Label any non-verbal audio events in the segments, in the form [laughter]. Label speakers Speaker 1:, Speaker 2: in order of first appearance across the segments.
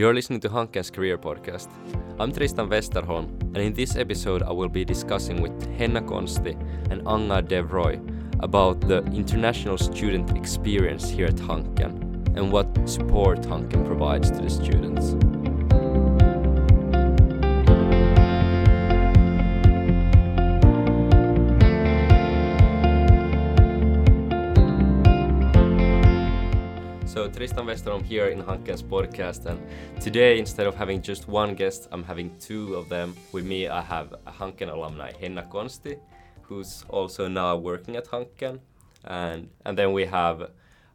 Speaker 1: You're listening to Hanken's Career Podcast. I'm Tristan Westerholm, and in this episode, I will be discussing with Henna Konsti and Angad Devroy about the international student experience here at Hanken and what support Hanken provides to the students. Tristan Westerholm here in Hanken's podcast, and today instead of having just one guest, I'm having two of them. With me, I have a Hanken alumni, Henna Konsti, who's also now working at Hanken, and and then we have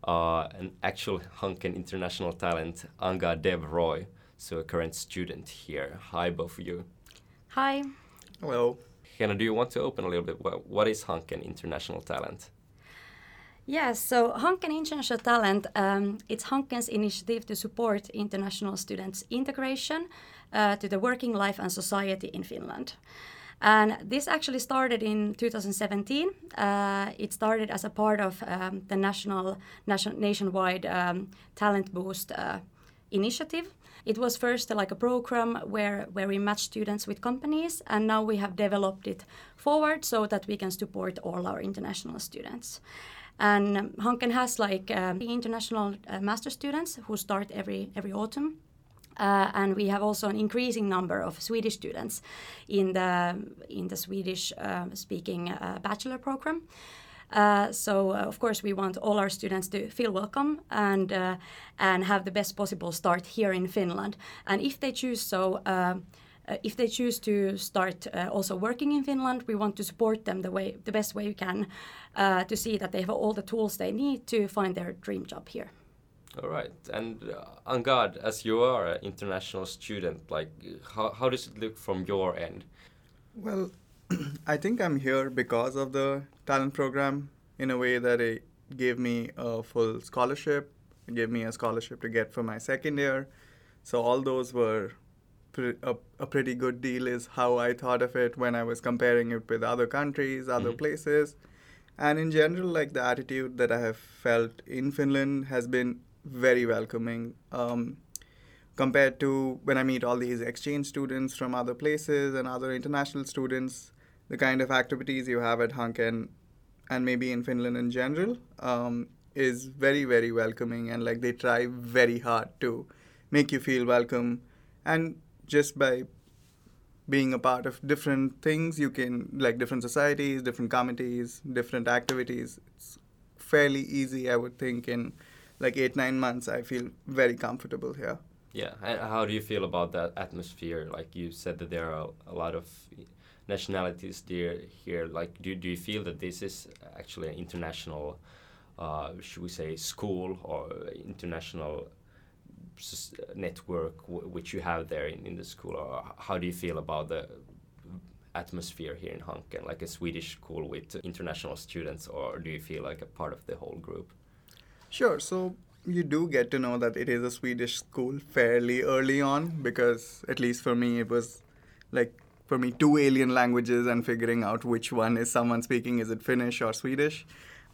Speaker 1: uh, an actual Hanken international talent, Angad Dev Roy, so a current student here. Hi, both of you.
Speaker 2: Hi.
Speaker 3: Hello.
Speaker 1: Henna, do you want to open a little bit? What, what is Hanken international talent?
Speaker 2: Yes, so Hanken International Talent, um, it's Hanken's initiative to support international students' integration uh, to the working life and society in Finland. And this actually started in 2017. Uh, it started as a part of um, the national, nation, nationwide um, talent boost uh, initiative. It was first like a program where, where we match students with companies, and now we have developed it forward so that we can support all our international students. And um, Hanken has like um, international uh, master students who start every every autumn. Uh, and we have also an increasing number of Swedish students in the in the Swedish uh, speaking uh, bachelor program. Uh, so uh, of course we want all our students to feel welcome and and have the best possible start here in Finland. And if they choose so uh, if they choose to start uh, also working in Finland, we want to support them the way the best way we can uh, to see that they have all the tools they need to find their dream job here.
Speaker 1: All right, and uh, Angad, as you are an international student, like how how does it look from your end?
Speaker 3: Well, [clears throat] I think I'm here because of the talent program in a way that it gave me a full scholarship, it gave me a scholarship to get for my second year. So all those were a, a pretty good deal is how I thought of it when I was comparing it with other countries, other mm-hmm. places. And in general, like the attitude that I have felt in Finland has been very welcoming. Um, compared to when I meet all these exchange students from other places and other international students, the kind of activities you have at Hanken and maybe in Finland in general um, is very, very welcoming. And like they try very hard to make you feel welcome. And just by being a part of different things you can like different societies different committees different activities. It's fairly easy i would think in like eight nine months i feel very comfortable here.
Speaker 1: Yeah and how do you feel about that atmosphere? Like you said that there are a lot of nationalities there here. Like do, do you feel that this is actually an international uh, should we say school or international network which you have there in, in the school or how do you feel about the atmosphere here in Hanken like a Swedish school with international students or do you feel like a part of the whole group?
Speaker 3: Sure so you do get to know that it is a Swedish school fairly early on because at least for me it was like for me two alien languages and figuring out which one is someone speaking is it Finnish or Swedish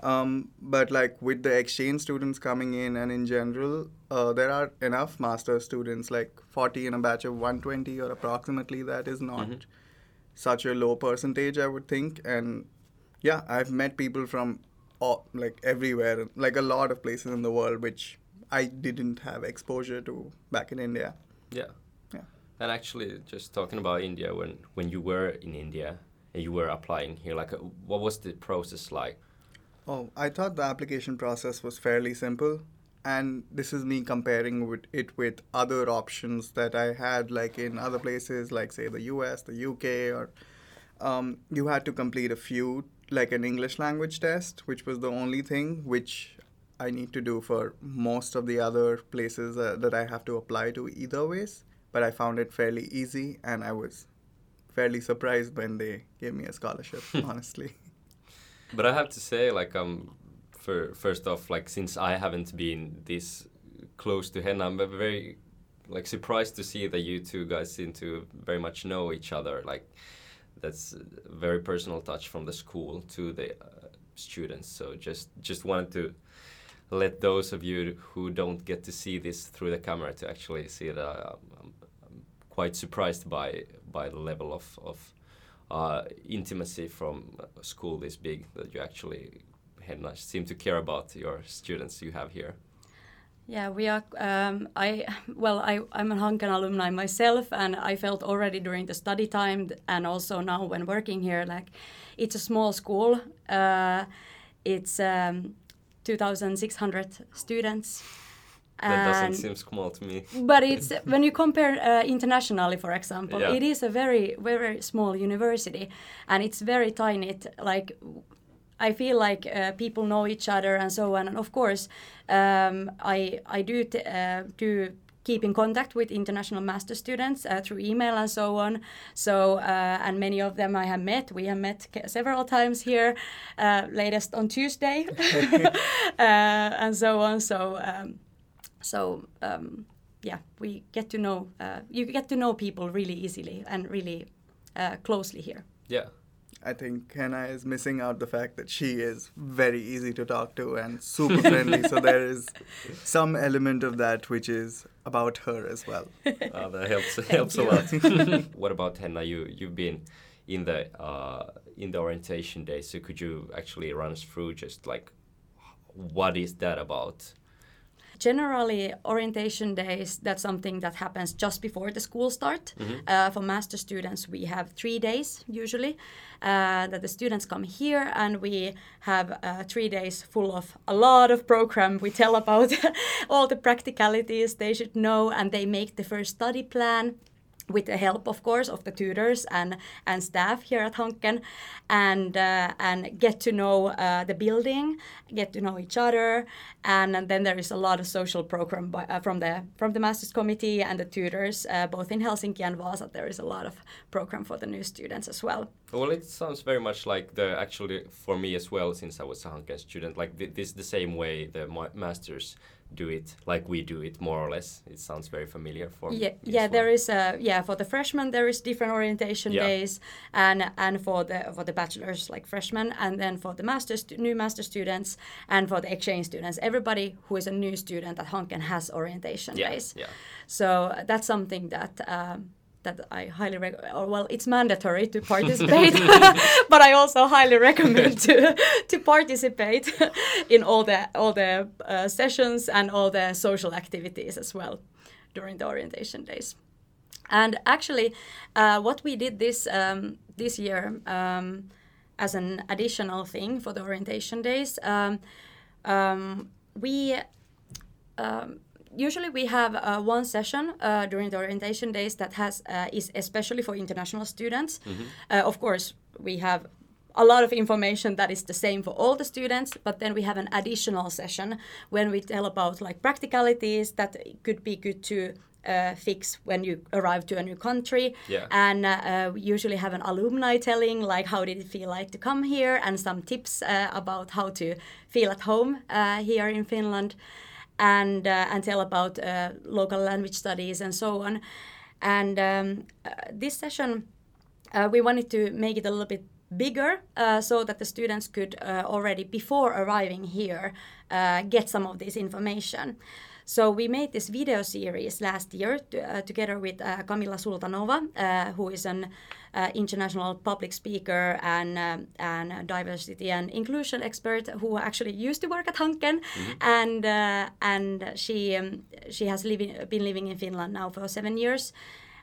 Speaker 3: um, but like with the exchange students coming in and in general, uh, there are enough master students, like 40 in a batch of 120 or approximately that is not mm-hmm. such a low percentage, I would think. And yeah, I've met people from all, like everywhere, like a lot of places in the world, which I didn't have exposure to back in India.
Speaker 1: Yeah. Yeah. And actually, just talking about India, when, when you were in India and you were applying here, like, what was the process like?
Speaker 3: Oh, I thought the application process was fairly simple. And this is me comparing with it with other options that I had, like in other places, like say the US, the UK, or um, you had to complete a few, like an English language test, which was the only thing which I need to do for most of the other places uh, that I have to apply to either ways. But I found it fairly easy, and I was fairly surprised when they gave me a scholarship, [laughs] honestly.
Speaker 1: But I have to say, like, um, for first off, like, since I haven't been this close to Henna, I'm very like surprised to see that you two guys seem to very much know each other. Like, that's a very personal touch from the school to the uh, students. So just just wanted to let those of you who don't get to see this through the camera to actually see it. Uh, I'm, I'm quite surprised by by the level of of uh, intimacy from a school this big that you actually seem to care about your students you have here.
Speaker 2: Yeah, we are. Um, I [laughs] well, I, I'm a Hanken alumni myself, and I felt already during the study time, and also now when working here, like it's a small school. Uh, it's um, 2,600 students.
Speaker 1: That doesn't seem small to me.
Speaker 2: but it's when you compare uh, internationally, for example,
Speaker 1: Yeah.
Speaker 2: it is a very very small university, and it's very tiny. It, like I feel like uh, people know each other and so on. And of course, um, I I do t- uh, do keep in contact with international master students uh, through email and so on. So uh, and many of them I have met. We have met several times here, uh, latest on Tuesday, [laughs] [laughs] uh, and so on. So. Um, so um, yeah, we get to know uh, you get to know people really easily and really uh, closely here.
Speaker 1: Yeah.
Speaker 3: I think Henna is missing out the fact that she is very easy to talk to and super friendly. so [laughs] there is some element of that which is about her as well.
Speaker 1: Uh, [laughs] that helps helps a lot. [laughs] what about Henna? You you've been in the uh, in the orientation day, so could you actually run us through just like what is that about?
Speaker 2: Generally, orientation days, that's something that happens just before the school start. Uh, for master students, we have three days usually uh, that the students come here and we have uh, three days full of a lot of program. We tell about [laughs] all the practicalities they should know and they make the first study plan with the help, of course, of the tutors and, and staff here at Hanken, and uh, and get to know uh, the building, get to know each other, and, and then there is a lot of social program by, uh, from the from the masters committee and the tutors, uh, both in Helsinki and Vasa. There is a lot of program for the new students as well.
Speaker 1: Well, it sounds very much like the actually for me as well, since I was a Hanken student. Like th- this, the same way the ma- masters do it, like we do it, more or less. It sounds very familiar for
Speaker 2: yeah,
Speaker 1: me.
Speaker 2: yeah.
Speaker 1: as
Speaker 2: There
Speaker 1: well.
Speaker 2: is a yeah for the freshmen there is different orientation
Speaker 1: Yeah.
Speaker 2: days, and and for the for the bachelors like freshmen, and then for the masters new master students, and for the exchange students, everybody who is a new student at Hanken has orientation
Speaker 1: yeah,
Speaker 2: days.
Speaker 1: yeah.
Speaker 2: So that's something that. Um, that I highly recommend. Well, it's mandatory to participate, [laughs] but I also highly recommend to [laughs] to participate [laughs] in all the all the uh, sessions and all the social activities as well during the orientation days. And actually, uh, what we did this um, this year um, as an additional thing for the orientation days, um, um, we um, usually we have uh, one session uh, during the orientation days that has uh, is especially for international students. Uh, of course, we have a lot of information that is the same for all the students, but then we have an additional session when we tell about like practicalities that could be good to uh, fix when you arrive to a new country.
Speaker 1: Yeah.
Speaker 2: And uh, uh, we usually have an alumni telling like how did it feel like to come here and some tips uh, about how to feel at home uh, here in Finland and uh, and tell about uh, local language studies and so on. And um, uh, this session, we wanted to make it a little bit bigger uh, so that the students could uh, already before arriving here uh, get some of this information. So we made this video series last year to, uh, together with uh, Kamilla Sultanova, uh, who is an international public speaker and um, and diversity and inclusion expert who actually used to work at Hanken, and uh, and she um, she has living, been living in Finland now for seven years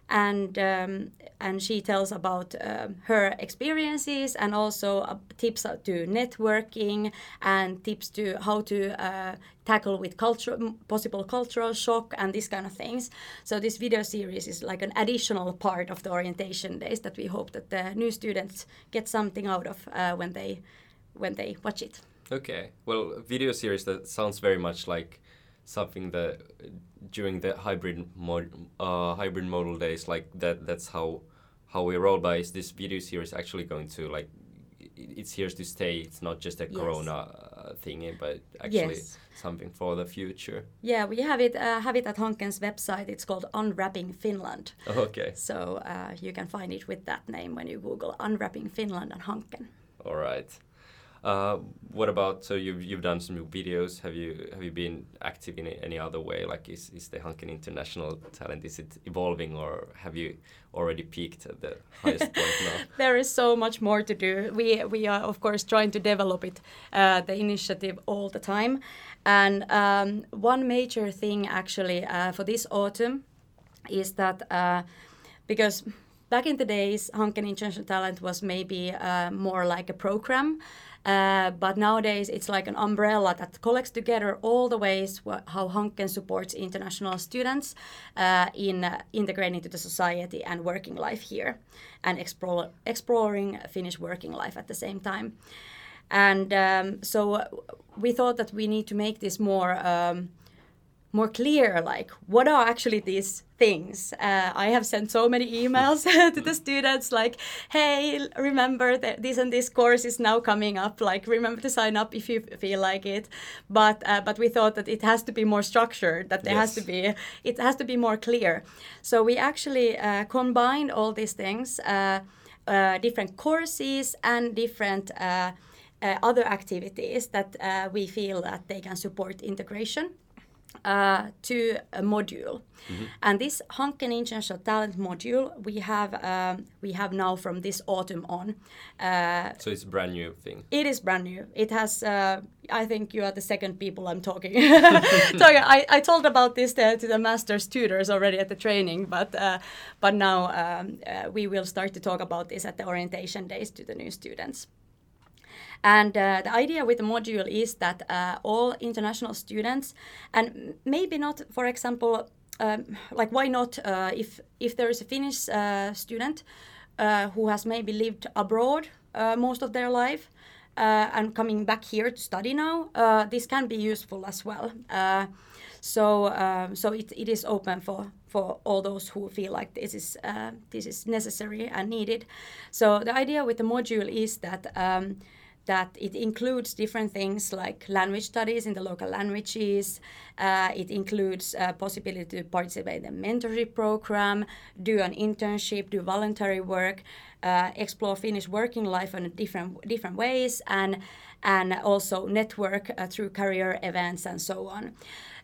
Speaker 2: and um, and she tells about um her experiences and also uh, tips to networking and tips to how to uh, tackle with culture possible cultural shock and these kind of things. So this video series is like an additional part of the orientation days that we hope that the new students get something out of uh, when they when they watch it.
Speaker 1: Okay. Well, video series that sounds very much like something that during the hybrid mod, uh, hybrid model days, like that. That's how how we roll. By is this video series actually going to like? It's here to stay. It's not just a
Speaker 2: Yes.
Speaker 1: Corona uh, thingy, but actually
Speaker 2: Yes.
Speaker 1: something for the future.
Speaker 2: Yeah, we have it uh, have it at Hanken's website. It's called Unwrapping Finland.
Speaker 1: Okay.
Speaker 2: So uh, you can find it with that name when you Google Unwrapping Finland and Hanken.
Speaker 1: All right. Uh, what about so you've you've done some videos? Have you have you been active in any other way? Like is is the Hanken International Talent is it evolving or have you already peaked at the highest [laughs] point now?
Speaker 2: There is so much more to do. We we are of course trying to develop it, uh, the initiative all the time, and um, one major thing actually uh, for this autumn is that uh, because back in the days, Hanken International Talent was maybe uh, more like a program. Uh, but nowadays it's like an umbrella that collects together all the ways how Hanken supports international students uh, in uh, integrating into the society and working life here and explore, exploring Finnish working life at the same time. And um, so we thought that we need to make this more um, more clear like what are actually these things? Uh, i have sent so many emails [laughs] to the students like hey remember that this and this course is now coming up like remember to sign up if you feel like it. But uh, but we thought that it has to be more structured that there yes. has to be it has to be more clear. So we actually uh, combined all these things uh, uh, different courses and different uh, other activities that we feel that they can support integration uh, to a module, mm-hmm. and this Hanken International Talent module we have um, we have now from this autumn on.
Speaker 1: Uh, so it's a brand new thing.
Speaker 2: It is brand new. It has. Uh, I think you are the second people I'm talking. [laughs] [laughs] talking I, I told about this to, to, the master's tutors already at the training, but uh, but now um, uh, we will start to talk about this at the orientation days to the new students. And uh, the idea with the module is that uh, all international students, and maybe not, for example, um, like why not uh, if if there is a Finnish uh, student uh, who has maybe lived abroad uh, most of their life and coming back here to study now, this can be useful as well. so um, so it, it is open for for all those who feel like this is this is necessary and needed. So the idea with the module is that. Um, that it includes different things like language studies in the local languages. Uh, it includes uh, possibility to participate in a mentorship program, do an internship, do voluntary work, uh, explore Finnish working life in different different ways, and and also network uh, through career events and so on.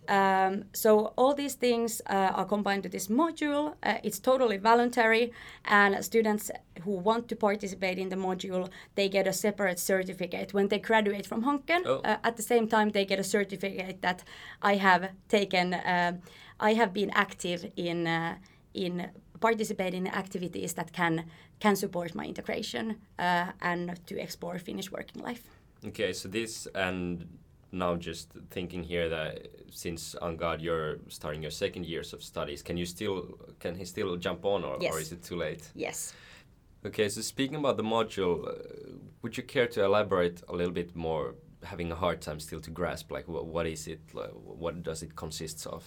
Speaker 2: Um, so all these things uh, are combined to this module. Uh, it's totally voluntary, and students who want to participate in the module, they get a separate certificate when they graduate from Hanken. Oh. Uh, at the same time, they get a certificate that I have taken. Uh, I have been active in uh, in participating in activities that can can support my integration uh, and to explore Finnish working life.
Speaker 1: Okay, so this and now just thinking here that since Angad you're starting your second years of studies, can you still can he still jump on or,
Speaker 2: yes.
Speaker 1: or is it too late?
Speaker 2: Yes.
Speaker 1: Okay, so speaking about the module, uh, would you care to elaborate a little bit more? Having a hard time still to grasp, like what, what is it? Like, what does it consist of?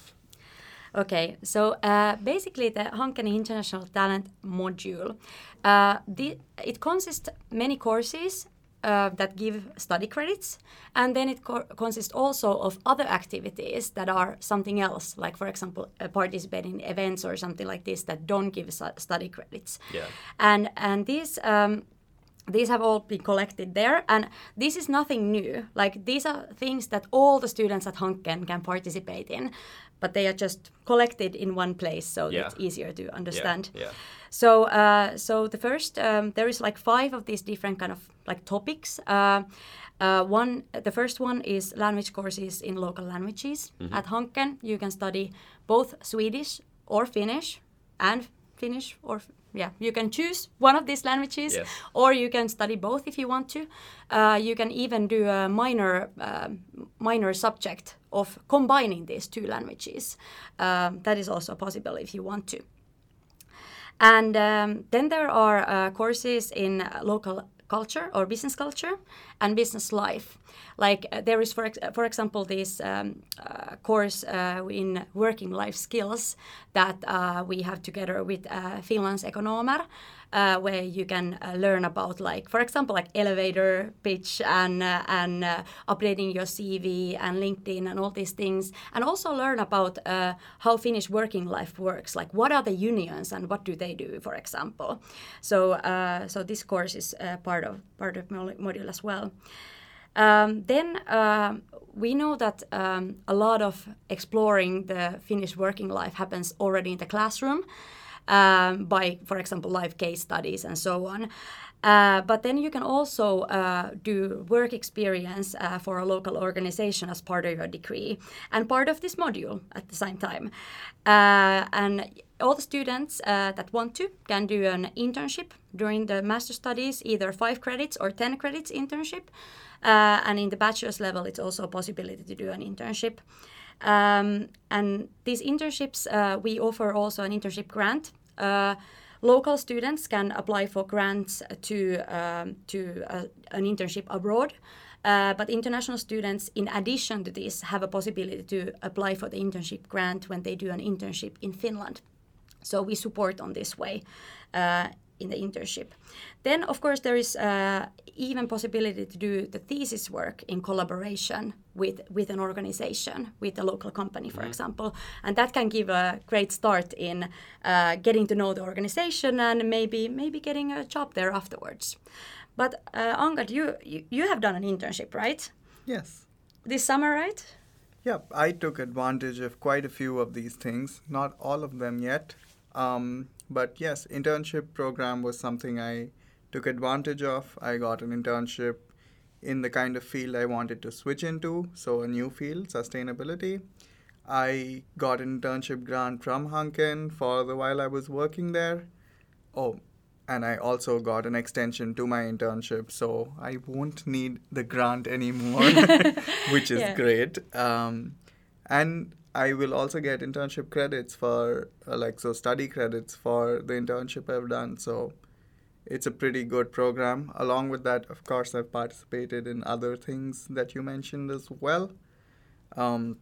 Speaker 2: Okay, so uh, basically the Hanken International Talent module, uh, the, it consists many courses uh, that give study credits, and then it co- consists also of other activities that are something else, like for example, uh, participating in events or something like this that don't give study credits.
Speaker 1: Yeah.
Speaker 2: And and these. Um, these have all been collected there and this is nothing new like these are things that all the students at hanken can participate in but they are just collected in one place so yeah. it's easier to understand
Speaker 1: yeah. yeah.
Speaker 2: So uh, so the first um, there is like five of these different kind of like topics uh, uh, one the first one is language courses in local languages mm-hmm. at hanken you can study both swedish or finnish and finnish or yeah, you can choose one of these languages,
Speaker 1: yes.
Speaker 2: or you can study both if you want to. Uh, you can even do a minor uh, minor subject of combining these two languages. Um, that is also possible if you want to. And um, then there are uh, courses in local culture or business culture and business life. Like uh, there is, for, ex- for example, this um, uh, course uh, in working life skills that uh, we have together with uh, Finlands Ekonomer, uh, where you can learn about like for example like elevator pitch and and updating your CV and LinkedIn and all these things and also learn about how Finnish working life works. Like what are the unions and what do they do for example? So so this course is part of part of module as well Um, then um, we know that um, a lot of exploring the Finnish working life happens already in the classroom um, by, for example, live case studies and so on. Uh, but then you can also uh, do work experience uh, for a local organization as part of your degree and part of this module at the same time. Uh, and all the students uh, that want to can do an internship during the master studies, either five credits or 10 credits internship. Uh, and in the bachelor's level, it's also a possibility to do an internship. Um, and these internships, we offer also an internship grant local students can apply for grants to, um, to uh, an internship abroad. Uh, but international students, in addition to this, have a possibility to apply for the internship grant when they do an internship in Finland. So we support on this way. Uh, in the internship. Then, of course, there is uh, even possibility to do the thesis work in collaboration with with an organization, with a local company, for mm-hmm. example, and that can give a great start in uh, getting to know the organization and maybe maybe getting a job there afterwards. But uh, Angad, you, you you have done an internship, right?
Speaker 3: Yes.
Speaker 2: This summer, right?
Speaker 3: Yeah, I took advantage of quite a few of these things. Not all of them yet. Um, but yes, internship program was something I took advantage of. I got an internship in the kind of field I wanted to switch into, so a new field, sustainability. I got an internship grant from Hanken for the while I was working there. Oh, and I also got an extension to my internship, so I won't need the grant anymore, [laughs] which is [laughs] yeah. great. Um, and I will also get internship credits for uh, like so study credits for the internship I've done. So it's a pretty good program. Along with that, of course, I've participated in other things that you mentioned as well, um,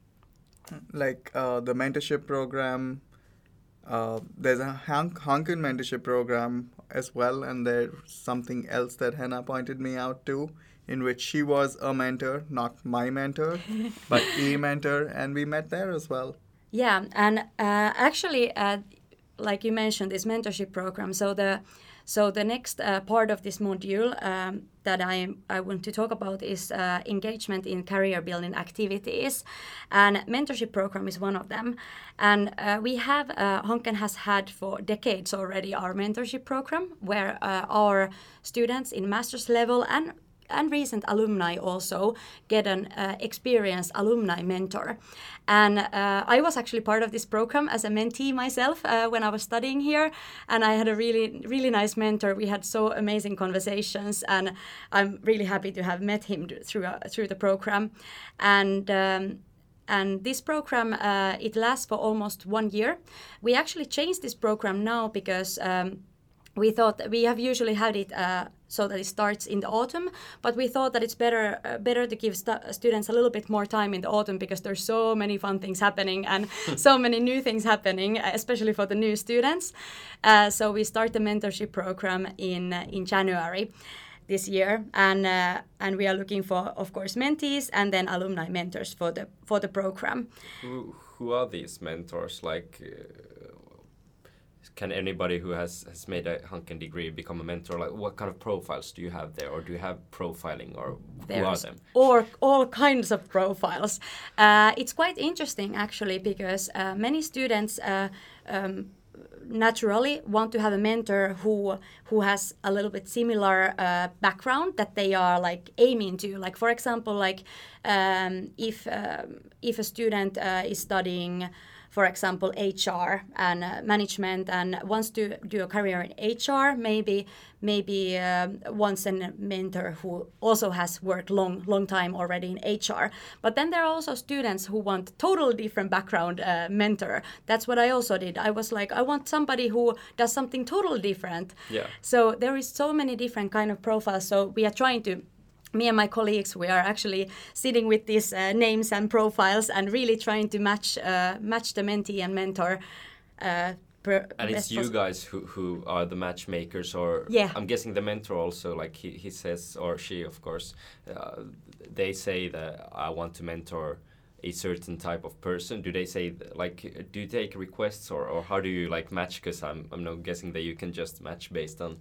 Speaker 3: like uh, the mentorship program. Uh, there's a Hank- Hanken mentorship program as well, and there's something else that Henna pointed me out to in which she was a mentor, not my mentor, [laughs] but a mentor, and we met there as well.
Speaker 2: Yeah, and uh, actually, uh, like you mentioned, this mentorship program. So the so the next uh, part of this module um, that I, I want to talk about is uh, engagement in career building activities, and mentorship program is one of them. And uh, we have uh, Hanken has had for decades already our mentorship program, where uh, our students in master's level and and recent alumni also get an uh, experienced alumni mentor. And uh, I was actually part of this program as a mentee myself uh, when I was studying here, and I had a really, really nice mentor. We had so amazing conversations, and I'm really happy to have met him through uh, through the program. And um, and this program uh, it lasts for almost one year. We actually changed this program now because. Um, we thought we have usually had it uh, so that it starts in the autumn, but we thought that it's better uh, better to give stu- students a little bit more time in the autumn because there's so many fun things happening and [laughs] so many new things happening, especially for the new students. Uh, so we start the mentorship program in uh, in January this year, and uh, and we are looking for, of course, mentees and then alumni mentors for the for the program.
Speaker 1: Who, who are these mentors? Like uh, can anybody who has has made a Hanken degree become a mentor? Like, what kind of profiles do you have there, or do you have profiling, or There's who are them?
Speaker 2: Or all kinds of profiles. Uh, it's quite interesting actually because uh, many students. Uh, um, naturally want to have a mentor who who has a little bit similar uh, background that they are like aiming to like for example like um, if um, if a student uh, is studying for example, HR and uh, management, and wants to do a career in HR, maybe maybe uh, wants a mentor who also has worked long long time already in HR. But then there are also students who want totally different background uh, mentor. That's what I also did. I was like, I want somebody who does something totally different.
Speaker 1: Yeah.
Speaker 2: So there is so many different kind of profiles. So we are trying to me and my colleagues we are actually sitting with these uh, names and profiles and really trying to match uh, match the mentee and mentor uh,
Speaker 1: per, and it's you guys who, who are the matchmakers or
Speaker 2: yeah
Speaker 1: i'm guessing the mentor also like he, he says or she of course uh, they say that i want to mentor a certain type of person? Do they say like do you take requests or, or how do you like match? Because I'm I'm not guessing that you can just match based on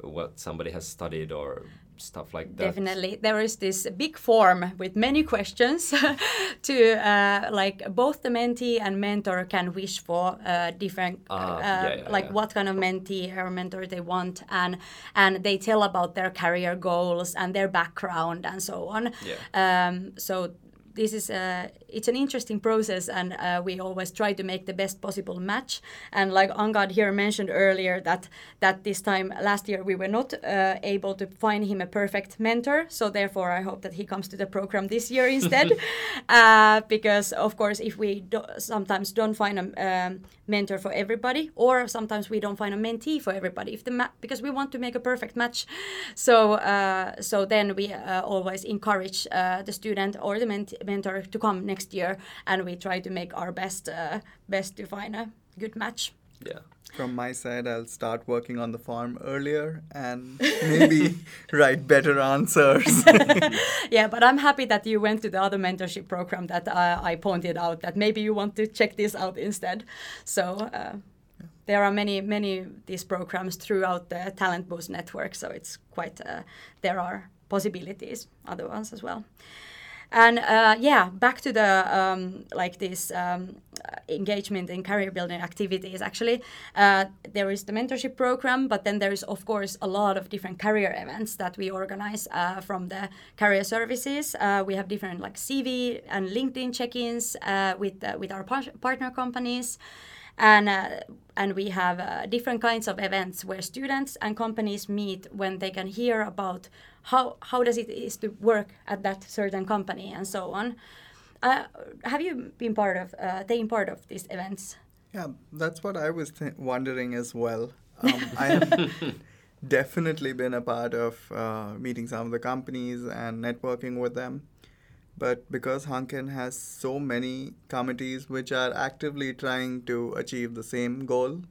Speaker 1: what somebody has studied or stuff like that.
Speaker 2: Definitely, there is this big form with many questions [laughs] to uh, like both the mentee and mentor can wish for uh, different
Speaker 1: Ah,
Speaker 2: uh,
Speaker 1: yeah, yeah,
Speaker 2: like
Speaker 1: yeah.
Speaker 2: what kind of mentee or mentor they want and and they tell about their career goals and their background and so on.
Speaker 1: Yeah.
Speaker 2: Um, so this is a, it's an interesting process and uh, we always try to make the best possible match. And like Angad here mentioned earlier that that this time last year we were not uh, able to find him a perfect mentor. So therefore I hope that he comes to the program this year [laughs] instead. Uh, because of course if we do, sometimes don't find a um, mentor for everybody or sometimes we don't find a mentee for everybody if the ma- because we want to make a perfect match. So uh, so then we uh, always encourage uh, the student or the ment- mentor to come next year and we try to make our best uh, best to find a good match
Speaker 1: Yeah.
Speaker 3: From my side, I'll start working on the farm earlier and maybe [laughs] write better answers. [laughs]
Speaker 2: yeah but i'm happy that you went to the other mentorship program that uh, i pointed out that maybe you want to check this out instead so uh, there are many many these programs throughout the talent boost network so it's quite uh, there are possibilities other ones as well and uh, yeah back to the um, like this um, engagement in career building activities actually. Uh, there is the mentorship program but then there is of course a lot of different career events that we organize uh, from the career services. Uh, we have different like cv and linkedin check-ins uh, with uh, with our par- partner companies and uh, and we have uh, different kinds of events where students and companies meet when they can hear about how how does it is to work at that certain company and so on. Uh, have you been part of uh, taking part of these events?
Speaker 3: Yeah, that's what I was th- wondering as well. [laughs] Um, I have definitely been a part of uh, meeting some of the companies and networking with them. But because Hanken has so many committees which are actively trying to achieve the same goal,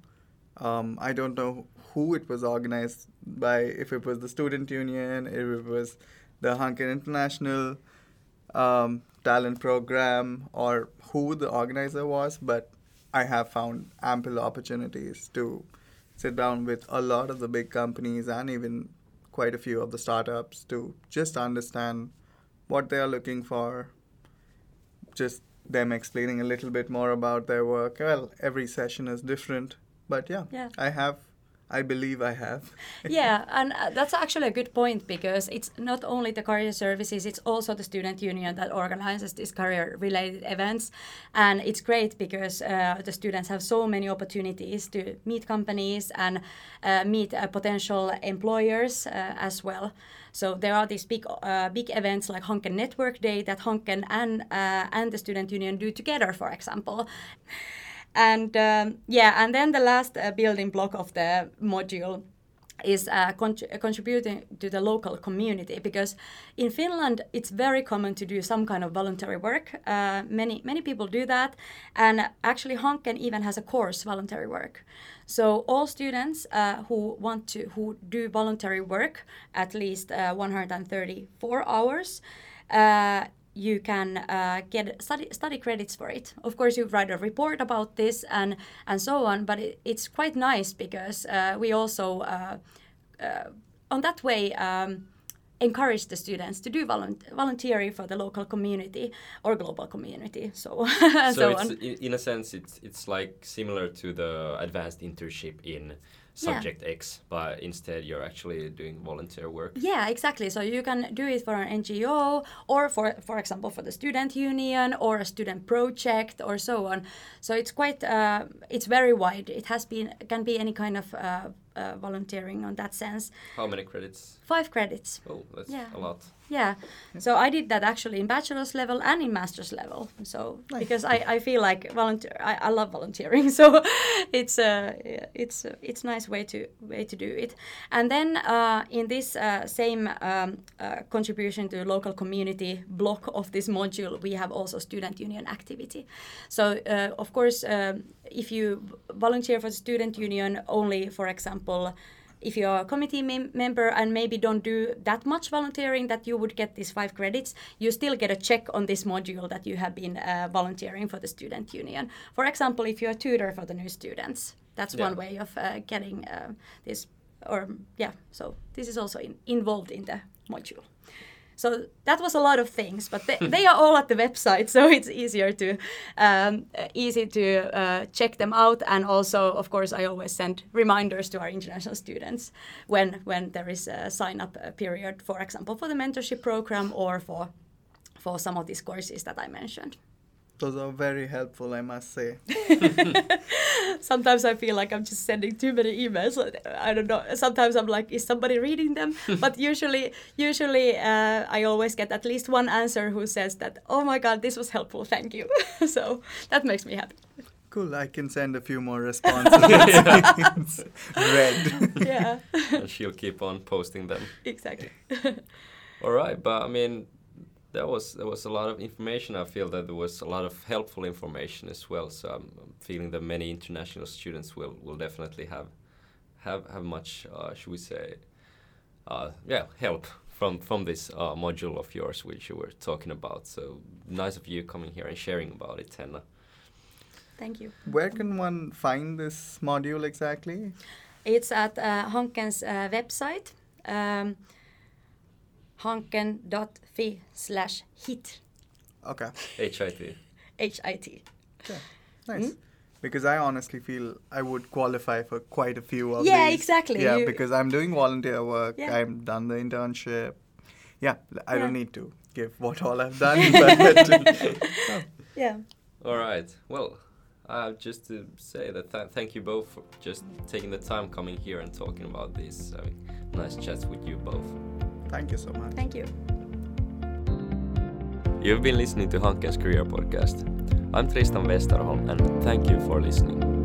Speaker 3: um, I don't know who it was organized by, if it was the student union, if it was the Hanken International um, talent program, or who the organizer was, but I have found ample opportunities to sit down with a lot of the big companies and even quite a few of the startups to just understand what they are looking for, just them explaining a little bit more about their work. Well, every session is different, but yeah,
Speaker 2: Yeah.
Speaker 3: I have, I believe I have. [laughs]
Speaker 2: yeah, and uh, that's actually a good point because it's not only the career services, it's also the student union that organizes these career related events. And it's great because uh, the students have so many opportunities to meet companies and uh, meet uh, potential employers uh, as well. So there are these big, big events like Hanken Network Day that Hanken and and the student union do together, for example. [laughs] And um, yeah, and then the last uh, building block of the module is uh, contr- contributing to the local community because in Finland it's very common to do some kind of voluntary work. Uh, many many people do that, and actually Hanken even has a course voluntary work. So all students uh, who want to who do voluntary work at least uh, 134 hours. You can uh, get study, study credits for it. Of course, you write a report about this and and so on. But it, it's quite nice because uh, we also, uh, uh, on that way, um, encourage the students to do volunt- volunteering for the local community or global community. [laughs] So
Speaker 1: so
Speaker 2: so,
Speaker 1: it's
Speaker 2: on.
Speaker 1: in, in a sense it's it's like similar to the advanced internship in subject X, but instead you're actually doing volunteer work.
Speaker 2: Yeah, exactly. So you can do it for an NGO or for for example for the student union or a student project or so on. So it's quite uh, it's very wide. It has been can be any kind of uh, uh, volunteering on that sense.
Speaker 1: How many credits?
Speaker 2: Five credits.
Speaker 1: Oh, that's
Speaker 2: Yeah.
Speaker 1: a lot.
Speaker 2: Yeah. So I did that actually in bachelor's level and in master's level. So because I, I feel like volunteer I, I love volunteering. [laughs] So it's a it's it's nice way to way to do it. And then uh, in this uh, same um, uh, contribution to local community block of this module, we have also student union activity. So uh, of course, um, if you volunteer for the student union only, for example if you're a committee mem- member and maybe don't do that much volunteering that you would get these five credits you still get a check on this module that you have been uh, volunteering for the student union for example if you're a tutor for the new students that's
Speaker 1: Yeah.
Speaker 2: one way of uh, getting uh, this or yeah so this is also in, involved in the module so that was a lot of things but they, they are all at the website [laughs] so it's easier to um, uh, easy to uh, check them out. And also of course i always send reminders to our international students when when there is a sign up uh, period for example for the mentorship program or for for some of these courses that i mentioned
Speaker 3: Those are very helpful, I must say. [laughs]
Speaker 2: sometimes I feel like I'm just sending too many emails. I don't know. Sometimes I'm like, is somebody reading them? [laughs] but usually, usually uh, I always get at least one answer who says that, oh my god, this was helpful, thank you. [laughs] so that makes me happy.
Speaker 3: Cool, I can send a few more responses. Read.
Speaker 2: Yeah,
Speaker 1: and she'll keep on posting them.
Speaker 2: exactly.
Speaker 1: All right, but I mean, there was there was a lot of information. I feel that there was a lot of helpful information as well. So I'm, I'm feeling that many international students will will definitely have have have much, uh, should we say, uh, yeah, help from from this uh, module of yours which you were talking about. So nice of you coming here and sharing about it, Henna.
Speaker 2: Thank you.
Speaker 3: Where can one find this module exactly?
Speaker 2: It's at uh, Hanken's uh, website, um, hanken.fi slash hit,
Speaker 3: Okay,
Speaker 1: HIT.
Speaker 2: H-I-T.
Speaker 3: okay, nice.
Speaker 2: Mm.
Speaker 3: Because I honestly feel I would qualify for quite a few of them.
Speaker 2: Yeah,
Speaker 3: these.
Speaker 2: exactly.
Speaker 3: Yeah,
Speaker 2: You-
Speaker 3: because I'm doing volunteer work.
Speaker 2: Yeah.
Speaker 3: I've done the internship. Yeah, I
Speaker 2: Yeah.
Speaker 3: don't need to give what all I've done. [laughs] but [laughs]
Speaker 2: Yeah.
Speaker 1: All right. Well, uh, just to say that th- thank you both for just taking the time coming here and talking about these uh, nice chats with you both.
Speaker 3: Thank you so much.
Speaker 2: Thank you.
Speaker 1: You've been listening to Hanken's Career Podcast. I'm Tristan Westerholm and thank you for listening.